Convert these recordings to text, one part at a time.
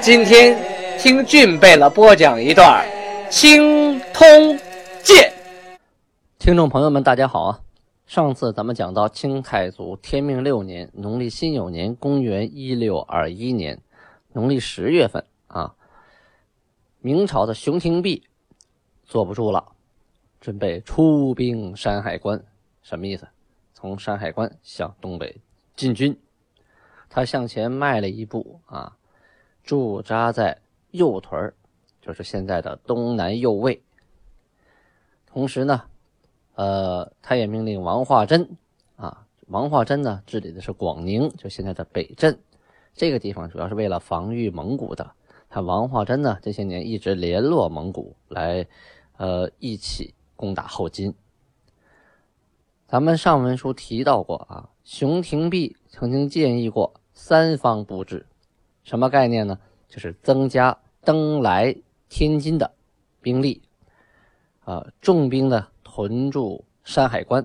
今天听俊贝勒播讲一段《青通剑》。听众朋友们，大家好啊！上次咱们讲到清太祖天命六年，农历辛酉年，公元一六二一年，农历十月份啊，明朝的熊廷弼坐不住了，准备出兵山海关。什么意思？从山海关向东北进军。他向前迈了一步啊，驻扎在右屯就是现在的东南右卫。同时呢，呃，他也命令王化贞啊，王化贞呢治理的是广宁，就现在的北镇这个地方，主要是为了防御蒙古的。他王化贞呢这些年一直联络蒙古来，呃，一起攻打后金。咱们上文书提到过啊，熊廷弼曾经建议过。三方布置，什么概念呢？就是增加登来天津的兵力，啊，重兵呢屯驻山海关，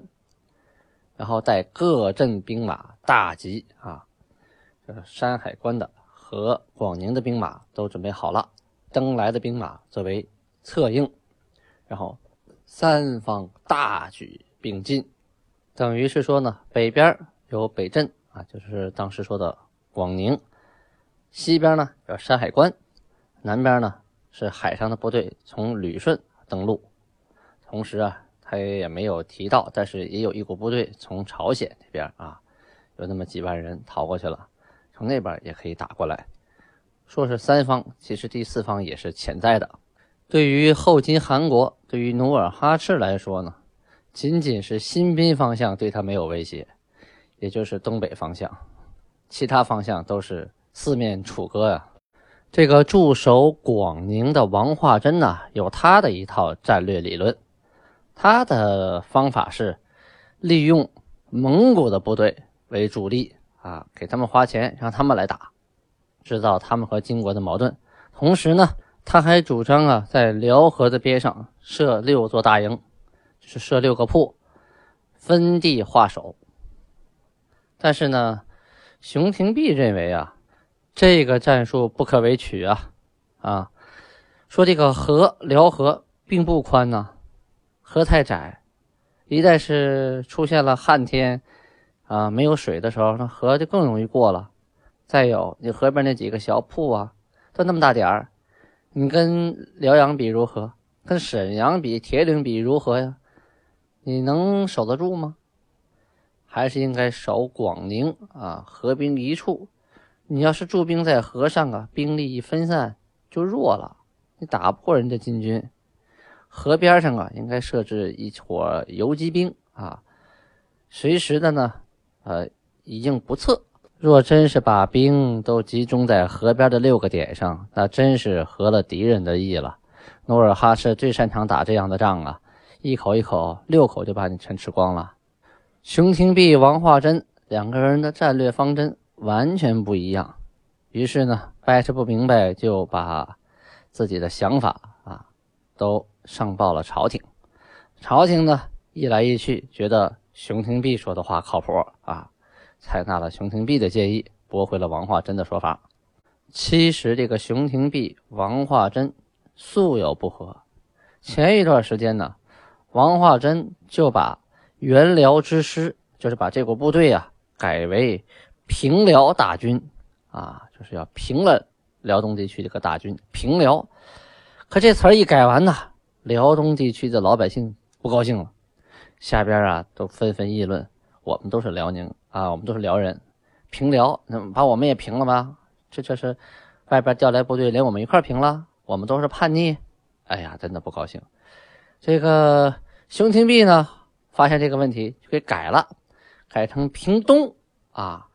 然后带各镇兵马大集啊，这山海关的和广宁的兵马都准备好了，登来的兵马作为策应，然后三方大举并进，等于是说呢，北边有北镇。啊，就是当时说的广宁，西边呢叫山海关，南边呢是海上的部队从旅顺登陆，同时啊，他也没有提到，但是也有一股部队从朝鲜这边啊，有那么几万人逃过去了，从那边也可以打过来。说是三方，其实第四方也是潜在的。对于后金韩国，对于努尔哈赤来说呢，仅仅是新宾方向对他没有威胁。也就是东北方向，其他方向都是四面楚歌呀。这个驻守广宁的王化贞呢，有他的一套战略理论。他的方法是利用蒙古的部队为主力啊，给他们花钱，让他们来打，制造他们和金国的矛盾。同时呢，他还主张啊，在辽河的边上设六座大营，就是设六个铺，分地划守。但是呢，熊廷弼认为啊，这个战术不可为取啊，啊，说这个河辽河并不宽呐，河太窄，一旦是出现了旱天啊，没有水的时候，那河就更容易过了。再有，你河边那几个小铺啊，都那么大点儿，你跟辽阳比如何？跟沈阳比、铁岭比如何呀？你能守得住吗？还是应该守广宁啊，合兵一处。你要是驻兵在河上啊，兵力一分散就弱了，你打不过人家金军。河边上啊，应该设置一伙游击兵啊，随时的呢，呃，以应不测。若真是把兵都集中在河边的六个点上，那真是合了敌人的意了。努尔哈赤最擅长打这样的仗啊，一口一口，六口就把你全吃光了。熊廷弼、王化贞两个人的战略方针完全不一样，于是呢，掰扯不明白，就把自己的想法啊都上报了朝廷。朝廷呢，一来一去，觉得熊廷弼说的话靠谱啊，采纳了熊廷弼的建议，驳回了王化贞的说法。其实，这个熊廷弼、王化贞素有不和。前一段时间呢，王化贞就把。元辽之师就是把这股部队啊改为平辽大军啊，就是要平了辽东地区这个大军平辽。可这词儿一改完呢，辽东地区的老百姓不高兴了，下边啊都纷纷议论：我们都是辽宁啊，我们都是辽人，平辽那把我们也平了吧？这这是外边调来部队连我们一块平了，我们都是叛逆。哎呀，真的不高兴。这个熊廷弼呢？发现这个问题就给改了，改成平东啊，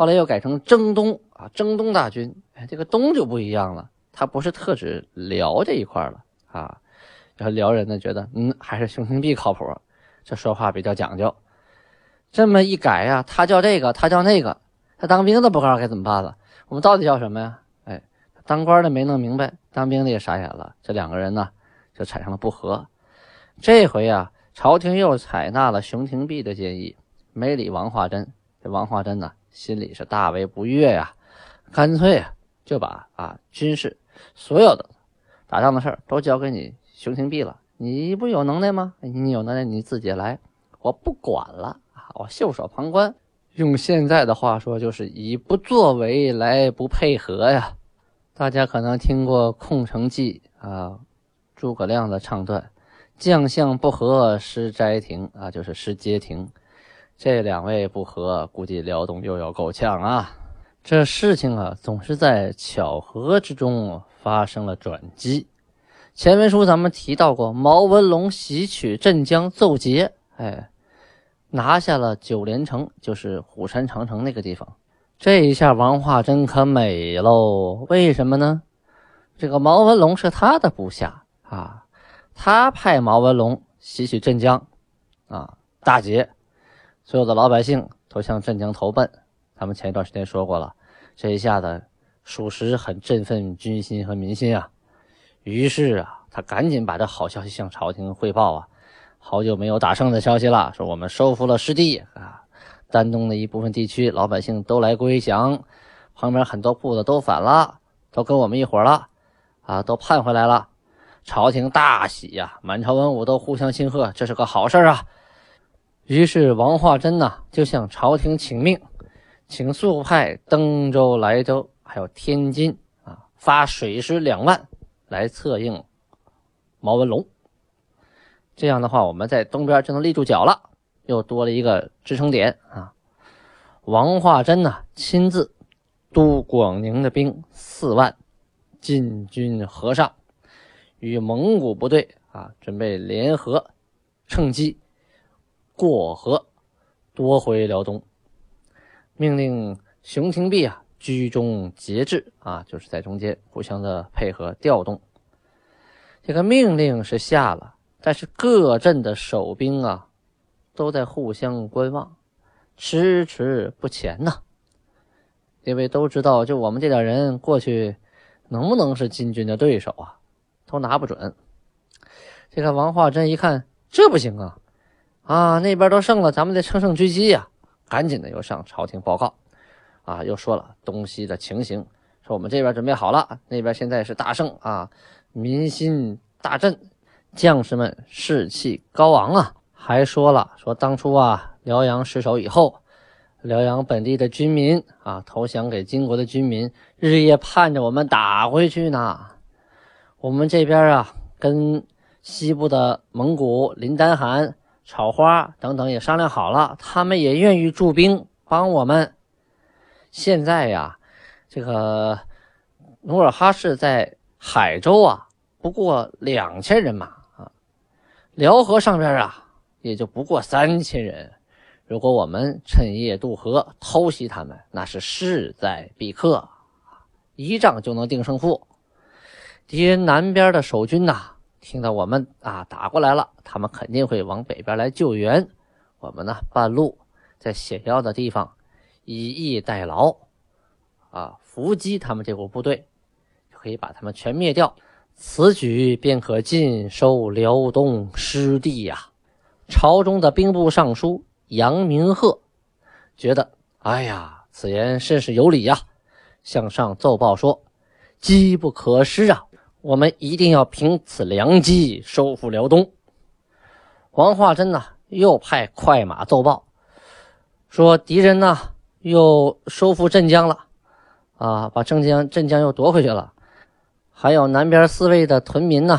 后来又改成征东啊，征东大军。哎，这个东就不一样了，他不是特指辽这一块了啊。然后辽人呢觉得，嗯，还是熊廷弼靠谱，这说话比较讲究。这么一改呀，他叫这个，他叫那个，他当兵的不知道该怎么办了。我们到底叫什么呀？哎，当官的没弄明白，当兵的也傻眼了。这两个人呢，就产生了不和。这回啊，朝廷又采纳了熊廷弼的建议，没理王化贞。这王化贞呢，心里是大为不悦呀，干脆啊，就把啊军事所有的打仗的事儿都交给你熊廷弼了。你不有能耐吗？你有能耐你自己来，我不管了啊。我袖手旁观，用现在的话说，就是以不作为来不配合呀。大家可能听过《空城计》啊，诸葛亮的唱段：“将相不和失斋亭啊，就是失街亭。”这两位不和，估计辽东又要够呛啊。这事情啊，总是在巧合之中发生了转机。前文书咱们提到过，毛文龙袭取镇江奏捷，哎。拿下了九连城，就是虎山长城那个地方。这一下王化贞可美喽！为什么呢？这个毛文龙是他的部下啊，他派毛文龙袭取镇江，啊，大捷，所有的老百姓都向镇江投奔。咱们前一段时间说过了，这一下子属实很振奋军心和民心啊。于是啊，他赶紧把这好消息向朝廷汇报啊。好久没有打胜的消息了，说我们收复了失地啊，丹东的一部分地区老百姓都来归降，旁边很多铺子都反了，都跟我们一伙了，啊，都盼回来了，朝廷大喜呀，满朝文武都互相庆贺，这是个好事啊。于是王化贞呢就向朝廷请命，请速派登州、莱州还有天津啊发水师两万来策应毛文龙。这样的话，我们在东边就能立住脚了，又多了一个支撑点啊！王化贞呢，亲自督广宁的兵四万进军河上，与蒙古部队啊准备联合，趁机过河夺回辽东。命令熊廷弼啊居中节制啊，就是在中间互相的配合调动。这个命令是下了。但是各镇的守兵啊，都在互相观望，迟迟不前呐。因为都知道，就我们这点人过去，能不能是金军的对手啊？都拿不准。这个王化贞一看，这不行啊！啊，那边都胜了，咱们得乘胜追击呀！赶紧的又向朝廷报告，啊，又说了东西的情形，说我们这边准备好了，那边现在是大胜啊，民心大振。将士们士气高昂啊，还说了说当初啊，辽阳失守以后，辽阳本地的军民啊，投降给金国的军民，日夜盼着我们打回去呢。我们这边啊，跟西部的蒙古林丹汗、草花等等也商量好了，他们也愿意驻兵帮我们。现在呀，这个努尔哈赤在海州啊，不过两千人马啊。辽河上边啊，也就不过三千人。如果我们趁夜渡河偷袭他们，那是势在必克，一仗就能定胜负。敌人南边的守军呐，听到我们啊打过来了，他们肯定会往北边来救援。我们呢，半路在险要的地方以逸待劳，啊，伏击他们这股部队，就可以把他们全灭掉。此举便可尽收辽东失地呀！朝中的兵部尚书杨明鹤觉得，哎呀，此言甚是有理呀，向上奏报说：机不可失啊！我们一定要凭此良机收复辽东。王化贞呢，又派快马奏报说，敌人呢又收复镇江了，啊，把镇江镇江又夺回去了。还有南边四位的屯民呢，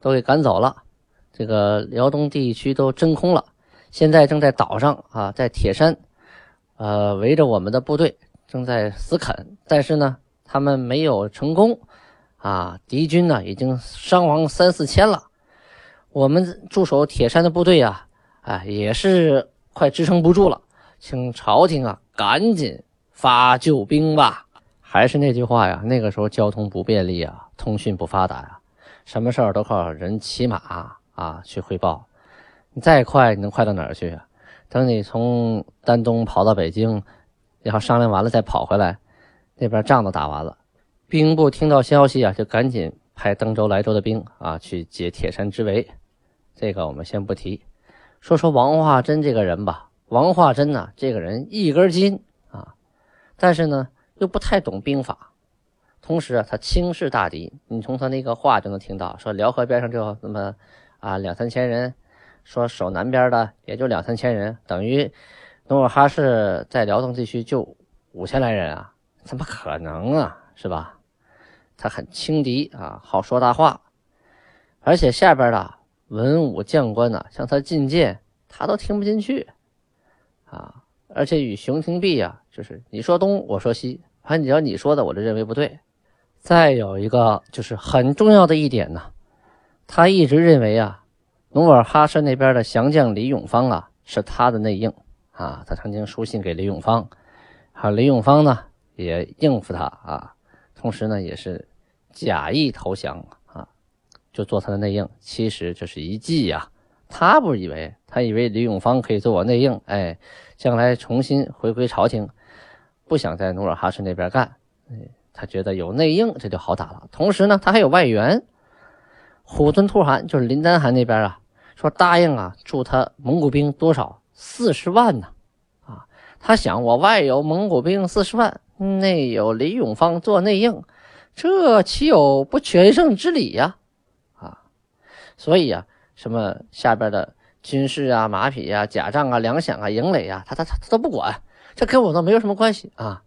都给赶走了，这个辽东地区都真空了。现在正在岛上啊，在铁山，呃，围着我们的部队正在死啃，但是呢，他们没有成功啊。敌军呢，已经伤亡三四千了。我们驻守铁山的部队啊，哎，也是快支撑不住了，请朝廷啊，赶紧发救兵吧。还是那句话呀，那个时候交通不便利啊，通讯不发达呀，什么事儿都靠人骑马啊去汇报。你再快，你能快到哪儿去啊？等你从丹东跑到北京，然后商量完了再跑回来，那边仗都打完了。兵部听到消息啊，就赶紧派登州、莱州的兵啊去解铁山之围。这个我们先不提，说说王化贞这个人吧。王化贞呢，这个人一根筋啊，但是呢又不太懂兵法，同时啊他轻视大敌。你从他那个话就能听到，说辽河边上就那么啊两三千人，说守南边的也就两三千人，等于努尔哈赤在辽东地区就五千来人啊，怎么可能啊，是吧？他很轻敌啊，好说大话，而且下边的文武将官呢向他进谏，他都听不进去。啊，而且与熊廷弼呀，就是你说东，我说西，反正只要你说的，我就认为不对。再有一个就是很重要的一点呢，他一直认为啊，努尔哈赤那边的降将李永芳啊是他的内应。啊，他曾经书信给李永芳，好，李永芳呢也应付他。啊，同时呢也是假意投降啊，就做他的内应，其实这是一计呀。他不以为，他以为李永芳可以做我内应，哎，将来重新回归朝廷，不想在努尔哈赤那边干，哎，他觉得有内应这就好打了。同时呢，他还有外援，虎敦突汗就是林丹汗那边啊，说答应啊，助他蒙古兵多少四十万呢，啊，他想我外有蒙古兵四十万，内有李永芳做内应，这岂有不全胜之理呀？啊，所以啊。什么下边的军事啊、马匹啊、甲仗啊、粮饷啊、营垒啊，他他他他都不管，这跟我都没有什么关系啊！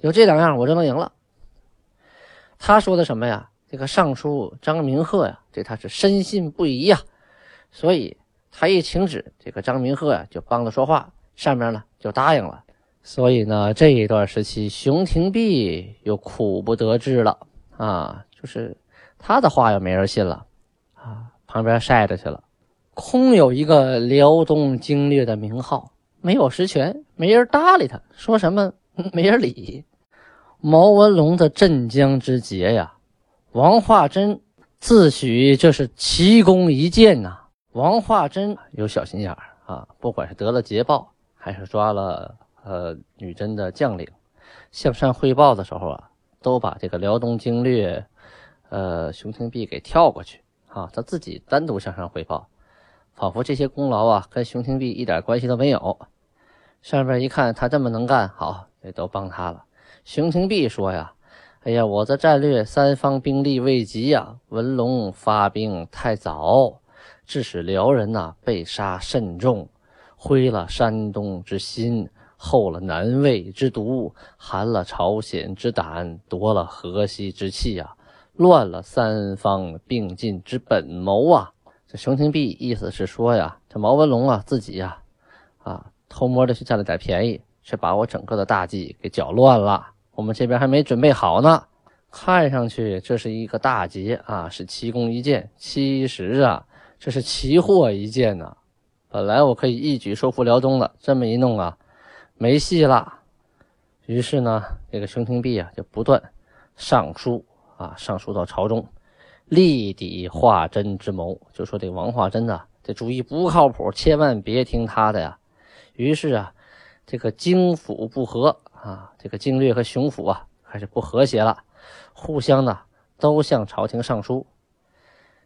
有这两样，我就能赢了。他说的什么呀？这个尚书张明鹤呀，对他是深信不疑呀，所以他一请旨，这个张明鹤呀就帮着说话，上面呢就答应了。所以呢，这一段时期，熊廷弼又苦不得志了啊，就是他的话又没人信了啊。旁边晒着去了，空有一个辽东经略的名号，没有实权，没人搭理他，说什么 没人理。毛文龙的镇江之捷呀，王化贞自诩这是奇功一件呐。王化贞有小心眼儿啊，不管是得了捷报，还是抓了呃女真的将领，向上汇报的时候啊，都把这个辽东经略呃熊廷弼给跳过去。啊，他自己单独向上汇报，仿佛这些功劳啊跟熊廷弼一点关系都没有。上边一看他这么能干，好，也都帮他了。熊廷弼说呀：“哎呀，我的战略三方兵力未及呀，文龙发兵太早，致使辽人呐被杀甚重，灰了山东之心，厚了南魏之毒，寒了朝鲜之胆，夺了河西之气呀。”乱了三方并进之本谋啊！这熊廷弼意思是说呀，这毛文龙啊自己呀，啊偷摸的去占了点便宜，却把我整个的大计给搅乱了。我们这边还没准备好呢，看上去这是一个大捷啊，是奇功一件。其实啊，这是奇祸一件呐。本来我可以一举收复辽东的，这么一弄啊，没戏了。于是呢，这个熊廷弼啊就不断上书。啊，上书到朝中，力抵华真之谋，就说这王化贞呐，这主意不靠谱，千万别听他的呀。于是啊，这个京府不和啊，这个京略和熊府啊开始不和谐了，互相呢都向朝廷上书。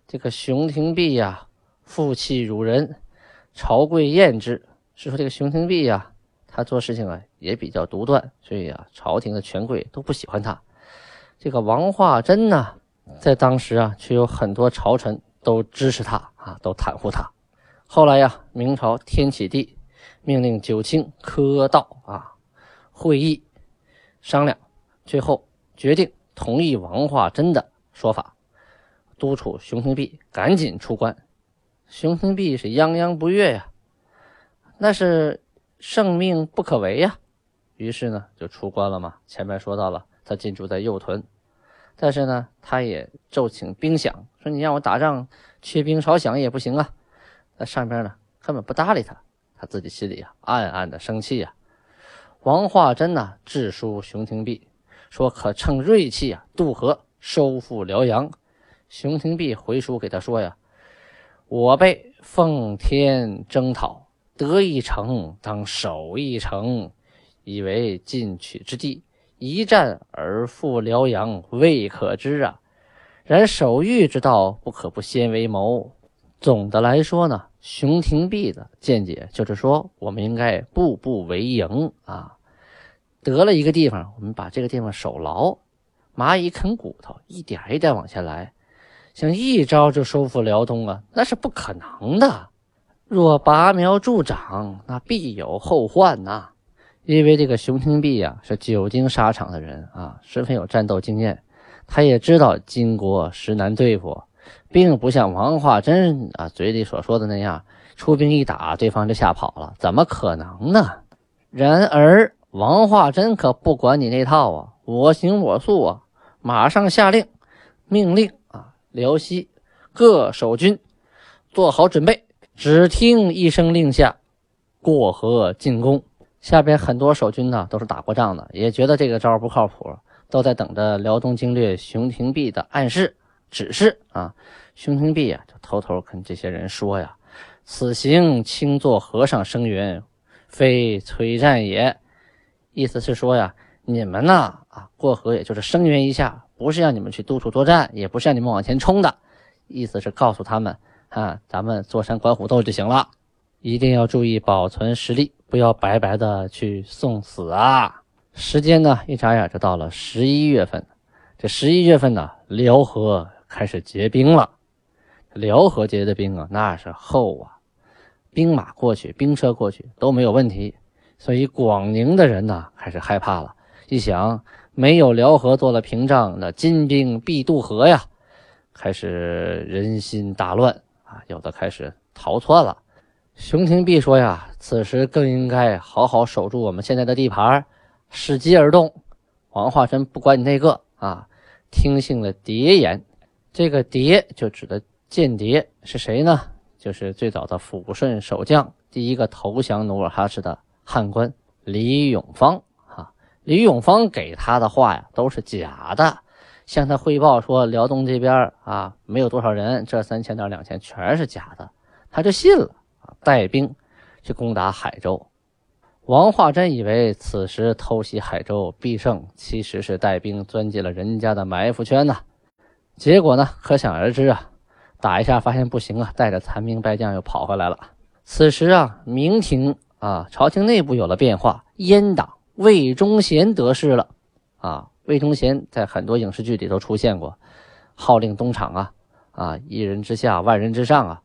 这个熊廷弼呀，负气辱人，朝贵厌之，是说这个熊廷弼呀，他做事情啊也比较独断，所以啊，朝廷的权贵都不喜欢他。这个王化贞呢，在当时啊，却有很多朝臣都支持他啊，都袒护他。后来呀，明朝天启帝命令九卿科道啊会议商量，最后决定同意王化贞的说法，督促熊廷弼赶紧出关。熊廷弼是泱泱不悦呀，那是圣命不可违呀，于是呢就出关了嘛。前面说到了。他进驻在右屯，但是呢，他也奏请兵饷，说你让我打仗，缺兵少饷也不行啊。那上边呢，根本不搭理他，他自己心里啊，暗暗的生气呀。王化贞呢，致书熊廷弼，说可趁锐气啊渡河收复辽阳。熊廷弼回书给他说呀：“我被奉天征讨，得一城当守一城，以为进取之地。一战而复辽阳，未可知啊！然守御之道，不可不先为谋。总的来说呢，熊廷弼的见解就是说，我们应该步步为营啊。得了一个地方，我们把这个地方守牢。蚂蚁啃骨头，一点一点往下来。”想一招就收复辽东啊，那是不可能的。若拔苗助长，那必有后患呐。因为这个熊廷弼呀，是久经沙场的人啊，十分有战斗经验。他也知道金国实难对付，并不像王化贞啊嘴里所说的那样，出兵一打，对方就吓跑了，怎么可能呢？然而王化贞可不管你那套啊，我行我素啊，马上下令，命令啊。辽西各守军做好准备，只听一声令下，过河进攻。下边很多守军呢，都是打过仗的，也觉得这个招不靠谱，都在等着辽东经略熊廷弼的暗示指示啊。熊廷弼啊，就偷偷跟这些人说呀：“此行轻作和尚声援，非催战也。”意思是说呀，你们呢啊，过河也就是声援一下。不是让你们去督促作战，也不是让你们往前冲的，意思是告诉他们啊，咱们坐山观虎斗就行了，一定要注意保存实力，不要白白的去送死啊！时间呢，一眨眼就到了十一月份，这十一月份呢，辽河开始结冰了。辽河结的冰啊，那是厚啊，兵马过去，兵车过去都没有问题，所以广宁的人呢开始害怕了，一想。没有辽河做了屏障，那金兵必渡河呀！开始人心大乱啊，有的开始逃窜了。熊廷弼说呀：“此时更应该好好守住我们现在的地盘，伺机而动。”王化贞不管你那个啊，听信了谍言。这个谍就指的间谍是谁呢？就是最早的抚顺守将，第一个投降努尔哈赤的汉官李永芳。啊李永芳给他的话呀，都是假的。向他汇报说辽东这边啊没有多少人，这三千到两千全是假的，他就信了，带兵去攻打海州。王化贞以为此时偷袭海州必胜，其实是带兵钻进了人家的埋伏圈呐。结果呢，可想而知啊，打一下发现不行啊，带着残兵败将又跑回来了。此时啊，明廷啊，朝廷内部有了变化，阉党。魏忠贤得势了，啊，魏忠贤在很多影视剧里都出现过，号令东厂啊，啊，一人之下，万人之上啊。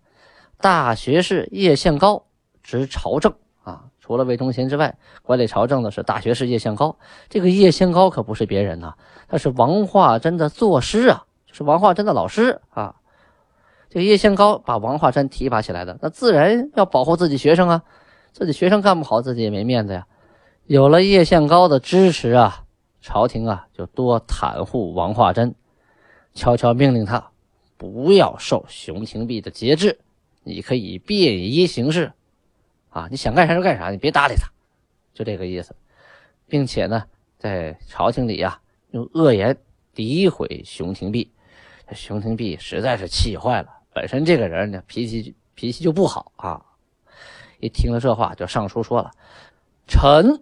大学士叶宪高执朝政啊，除了魏忠贤之外，管理朝政的是大学士叶宪高。这个叶宪高可不是别人呐，他是王化贞的作师啊，就是王化贞的老师啊。这个叶宪高把王化贞提拔起来的，那自然要保护自己学生啊，自己学生干不好，自己也没面子呀。有了叶宪高的支持啊，朝廷啊就多袒护王化贞，悄悄命令他不要受熊廷弼的节制，你可以便衣行事，啊，你想干啥就干啥，你别搭理他，就这个意思，并且呢，在朝廷里呀用恶言诋毁熊廷弼，熊廷弼实在是气坏了，本身这个人呢脾气脾气就不好啊，一听了这话就上书说了，臣。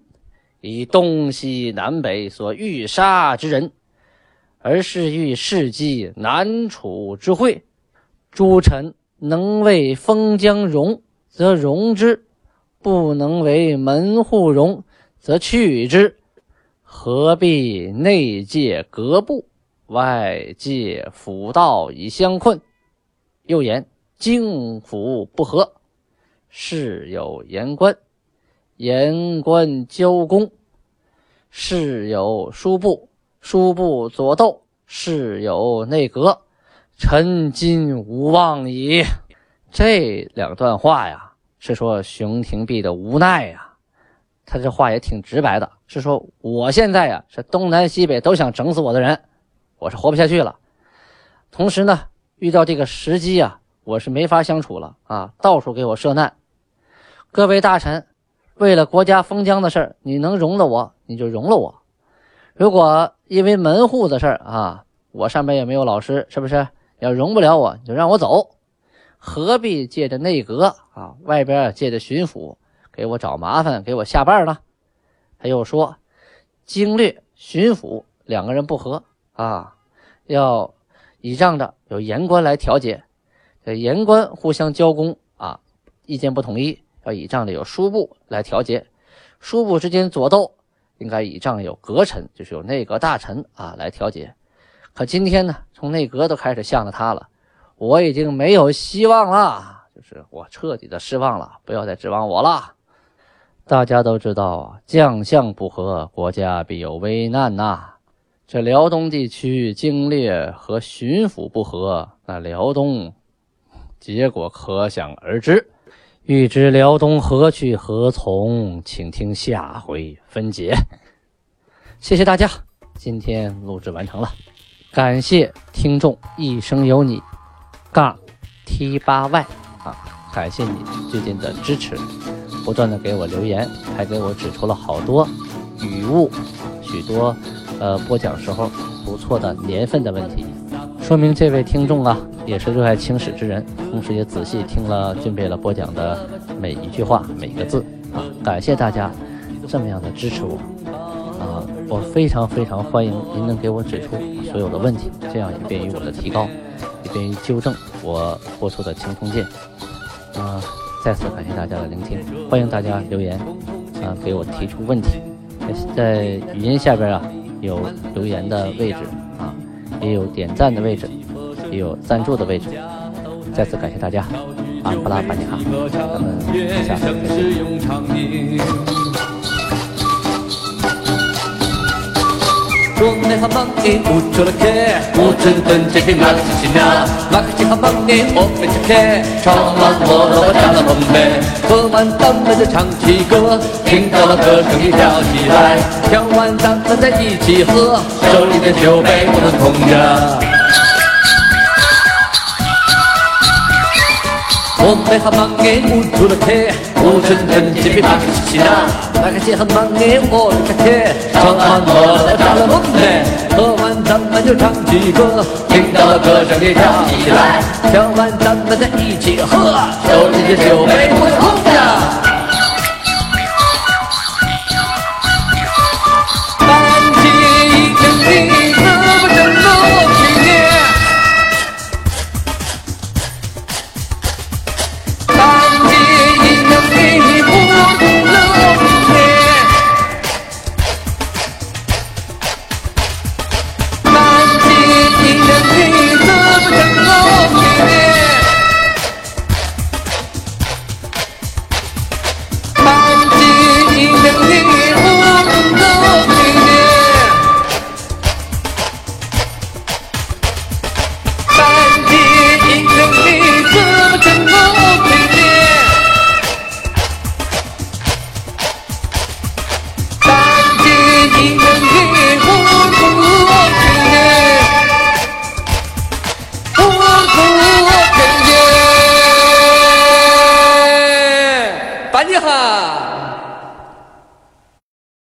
以东西南北所欲杀之人，而是欲世机南楚之会。诸臣能为封疆容，则容之；不能为门户容，则去之。何必内界隔布，外界辅道以相困？又言京府不和，事有言官。言官交公，事有书部；书部左斗，事有内阁。臣今无望矣。这两段话呀，是说熊廷弼的无奈呀。他这话也挺直白的，是说我现在呀，是东南西北都想整死我的人，我是活不下去了。同时呢，遇到这个时机啊，我是没法相处了啊，到处给我设难。各位大臣。为了国家封疆的事儿，你能容了我，你就容了我；如果因为门户的事儿啊，我上边也没有老师，是不是？要容不了我，你就让我走，何必借着内阁啊，外边借着巡抚给我找麻烦，给我下绊呢？他又说，经略、巡抚两个人不和啊，要倚仗着有言官来调解，这言官互相交攻啊，意见不统一，要倚仗着有叔部来调节，叔部之间左斗。应该倚仗有阁臣，就是有内阁大臣啊来调节。可今天呢，从内阁都开始向着他了，我已经没有希望了，就是我彻底的失望了，不要再指望我了。大家都知道，将相不和，国家必有危难呐。这辽东地区经略和巡抚不和，那辽东结果可想而知。欲知辽东何去何从，请听下回分解。谢谢大家，今天录制完成了，感谢听众一生有你。杠 T 八 Y 啊，感谢你最近的支持，不断的给我留言，还给我指出了好多语误，许多呃播讲时候不错的年份的问题。说明这位听众啊，也是热爱青史之人，同时也仔细听了俊贝勒播讲的每一句话、每一个字啊！感谢大家这么样的支持我啊！我非常非常欢迎您能给我指出所有的问题，这样也便于我的提高，也便于纠正我播出的青铜剑啊！再次感谢大家的聆听，欢迎大家留言啊，给我提出问题，在语音下边啊有留言的位置啊。也有点赞的位置，也有赞助的位置。再次感谢大家，安布拉巴尼卡，咱们下次再见。我们好忙耶，乌出了开，乌镇镇这片马克西西那，马克西好忙耶，我们去开，唱完我了加了红梅，喝完咱们就唱起歌，听到了歌声一跳起来，跳完咱们再一起喝，手里的酒杯不能空我们好忙耶，乌出了开，乌镇镇这片马克西西那。大家结很忙耶，我的卡贴，唱完了唱了梦嘞，喝完咱们就唱起歌，听到了歌声你跳起来，跳完咱们再一起喝，手里的酒杯不空的。